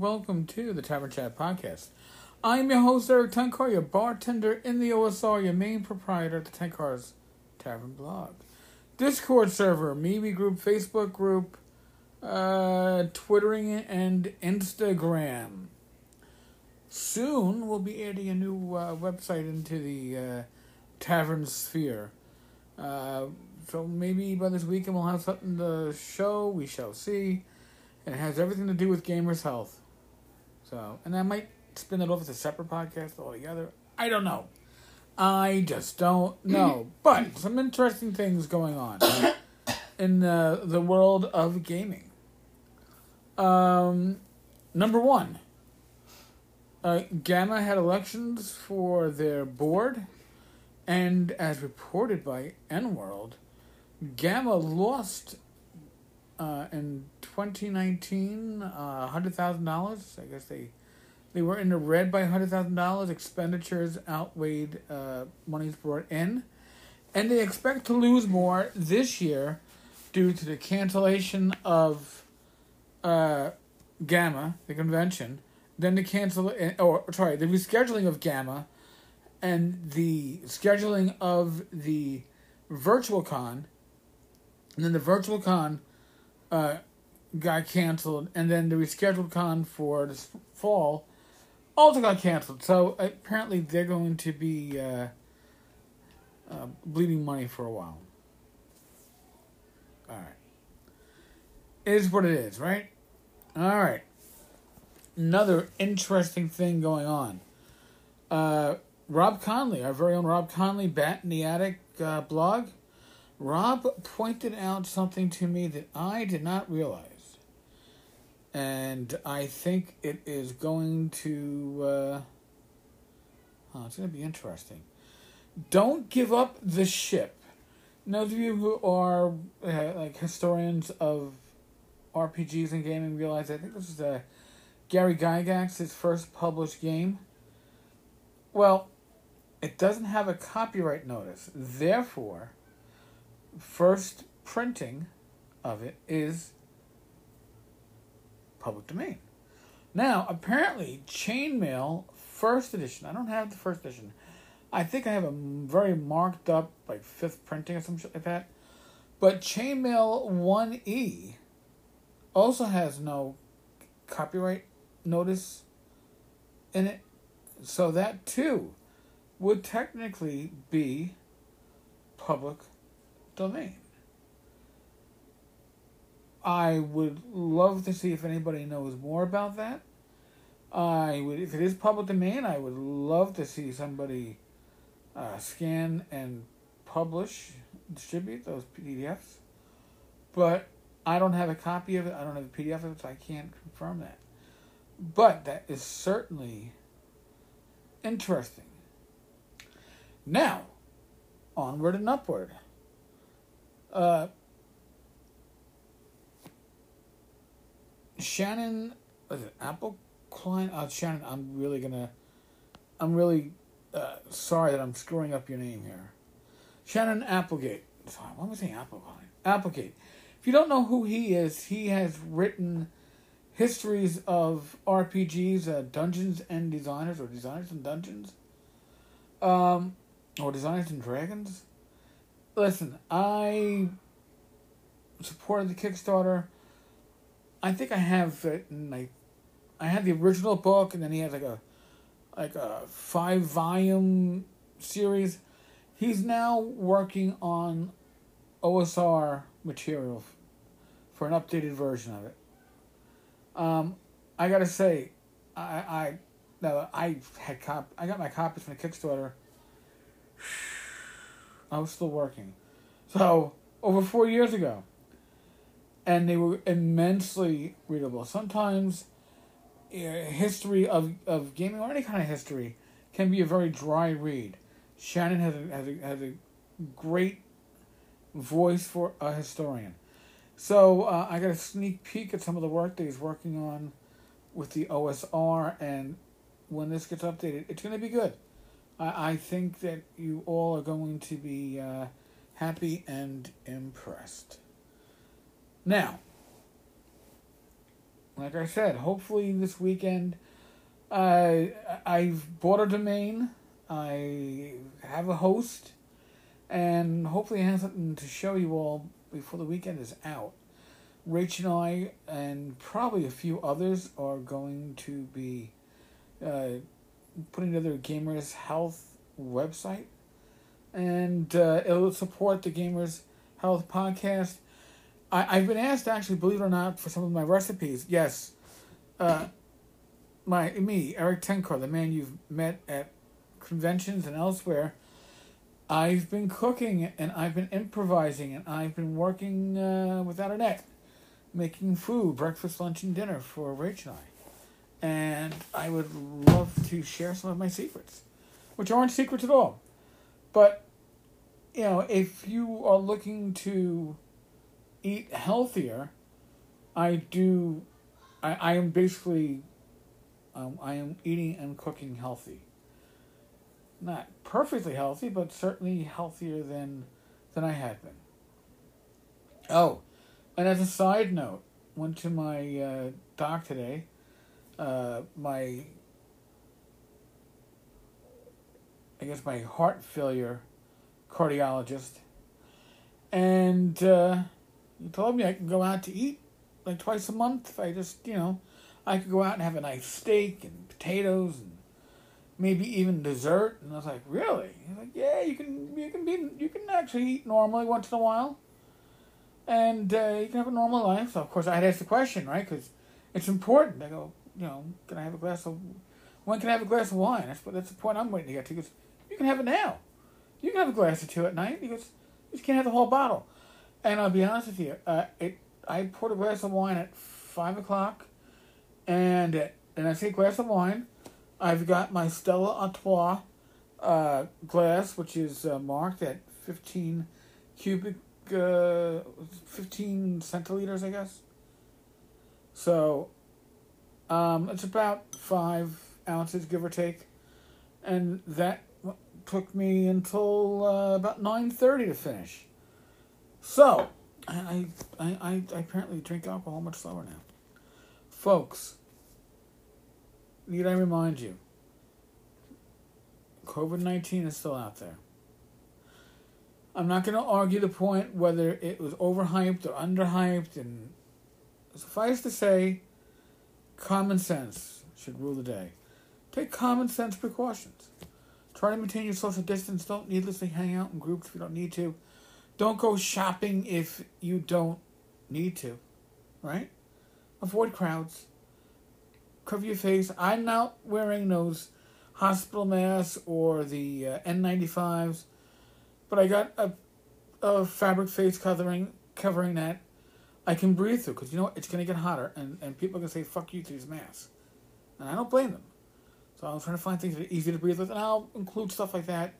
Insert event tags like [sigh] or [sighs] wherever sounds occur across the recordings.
welcome to the Tavern Chat Podcast. I'm your host, Erik Tenkar, your bartender in the OSR, your main proprietor at the Tenkar's Tavern blog. Discord server, MeWe group, Facebook group, uh, Twittering, and Instagram. Soon we'll be adding a new uh, website into the uh, Tavern sphere. Uh, so maybe by this weekend we'll have something to show. We shall see. And it has everything to do with gamers' health. So, and I might spin it off as a separate podcast altogether. I don't know. I just don't know. [coughs] but some interesting things going on [coughs] in the, the world of gaming. Um, number one, uh, GAMA had elections for their board, and as reported by EN World, GAMA lost uh, in 2019 uh, $100,000. I guess they they were in the red by $100,000. Expenditures outweighed uh, monies brought in. And they expect to lose more this year due to the cancellation of uh, GAMA, the convention, then the cancel, or sorry, the rescheduling of GAMA, and the scheduling of the virtual con, and then the virtual con uh, got canceled, and then the rescheduled con for this fall also got canceled. So apparently they're going to be uh, uh, bleeding money for a while. All right. It is what it is, right? All right. Another interesting thing going on. Uh, Rob Conley, our very own Rob Conley, Bat in the Attic uh, blog. Rob pointed out something to me that I did not realize and I think it is going to. Uh, oh, it's going to be interesting. Don't give up the ship. Those of you who are uh, like historians of RPGs and gaming realize I think this is uh, Gary Gygax's first published game. Well, it doesn't have a copyright notice. Therefore, first printing of it is public domain. Now, apparently, Chainmail first edition. I don't have the first edition. I think I have a very marked up like fifth printing or some shit like that. But Chainmail One E also has no copyright notice in it, so that too would technically be public domain. I would love to see if anybody knows more about that. I would, if it is public domain, I would love to see somebody uh, scan and publish, distribute those PDFs. But I don't have a copy of it. I don't have a PDF of it, so I can't confirm that. But that is certainly interesting. Now, onward and upward. Uh, Shannon, was it Apple Klein? Uh, Shannon, I'm really gonna, I'm really uh, sorry that I'm screwing up your name here. Shannon Applegate. Sorry, why am I saying Appelcline? Applegate. If you don't know who he is, he has written histories of RPGs, uh, Dungeons and Designers, or Designers and Dungeons, um, or Designers and Dragons. Listen, I supported the Kickstarter. I think I have it in like I had the original book and then he has like a like a five volume series. He's now working on OSR material for an updated version of it. Um, I gotta say, I I no I had cop I got my copies from the Kickstarter. [sighs] I was still working, so over four years ago and they were immensely readable. Sometimes uh, history of, of gaming or any kind of history can be a very dry read. Shannon has a, has a, has a great voice for a historian. So uh, I got a sneak peek at some of the work that he's working on with the OSR, and when this gets updated, it's going to be good. I, I think that you all are going to be uh, happy and impressed. Now, like I said, hopefully this weekend. I I've bought a domain. I have a host, and hopefully I have something to show you all before the weekend is out. Rach and I, and probably a few others, are going to be uh, putting together a Gamers Health website, and uh, it'll support the Gamers Health podcast. I, I've been asked, actually, believe it or not, for some of my recipes. Yes, uh, my me, Erik Tenkar, the man you've met at conventions and elsewhere. I've been cooking and I've been improvising and I've been working uh, without a net, making food, breakfast, lunch, and dinner for Rach and I. And I would love to share some of my secrets, which aren't secrets at all. But, you know, if you are looking to eat healthier, I do. I, I am basically. Um, I am eating and cooking healthy. Not perfectly healthy, but certainly healthier than than I had been. Oh, and as a side note, went to my uh, doc today. Uh, my I guess my heart failure cardiologist, and uh, he told me I could go out to eat like twice a month if I just, you know, I could go out and have a nice steak and potatoes and maybe even dessert. And I was like, really? He's like, yeah, you can, you can be, you can actually eat normally once in a while, and uh, you can have a normal life. So of course I had asked the question, right? Because it's important. I go, you know, can I have a glass of? When can I have a glass of wine? That's that's the point I'm waiting to get to. Because you can have it now. You can have a glass or two at night. Because you just can't have the whole bottle. And I'll be honest with you, uh, it I poured a glass of wine at five o'clock, and and I say glass of wine, I've got my Stella Artois uh, glass, which is uh, marked at fifteen cubic, uh, fifteen centiliters, I guess. So, um, it's about five ounces, give or take, and that took me until uh, about nine thirty to finish. So, I, I, I, I apparently drink alcohol much slower now. Folks, need I remind you, COVID 19 is still out there. I'm not going to argue the point whether it was overhyped or underhyped, and suffice to say, common sense should rule the day. Take common sense precautions. Try to maintain your social distance. Don't needlessly hang out in groups if you don't need to. Don't go shopping if you don't need to, right? Avoid crowds. Cover your face. I'm not wearing those hospital masks or the uh, N95s, but I got a, a fabric face covering covering that I can breathe through because you know what? It's going to get hotter and, and people are going to say fuck you to these masks. And I don't blame them. So I'm trying to find things that are easy to breathe with, and I'll include stuff like that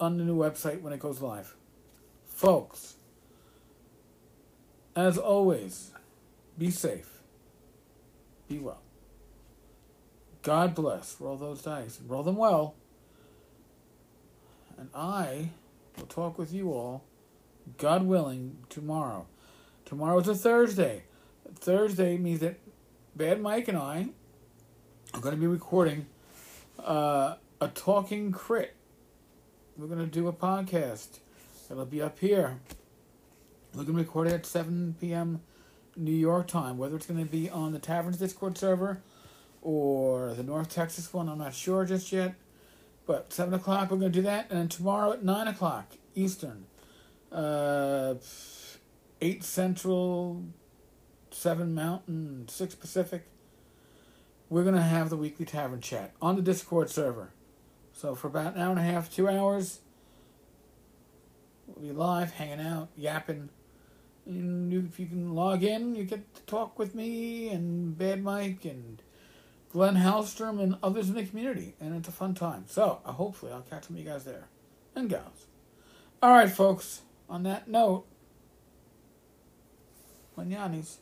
on the new website when it goes live. Folks, as always, be safe, be well. God bless. Roll those dice. Roll them well. And I will talk with you all, God willing, tomorrow. Tomorrow is a Thursday. Thursday means that Bad Mike and I are going to be recording uh, a talking crit. We're going to do a podcast It'll be up here. We're going to record it at 7 p.m. New York time. Whether it's going to be on the Tavern's Discord server or the North Texas one, I'm not sure just yet. But 7 o'clock, we're going to do that. And then tomorrow at 9 o'clock Eastern, uh, 8 Central, 7 Mountain, 6 Pacific, we're going to have the weekly tavern chat on the Discord server. So for about an hour and a half, two hours, We'll be live, hanging out, yapping. And if you can log in, you get to talk with me and Bad Mike and Glenn Hallstrom and others in the community. And it's a fun time. So uh, hopefully I'll catch some of you guys there. And gals. All right, folks. On that note, Mananis.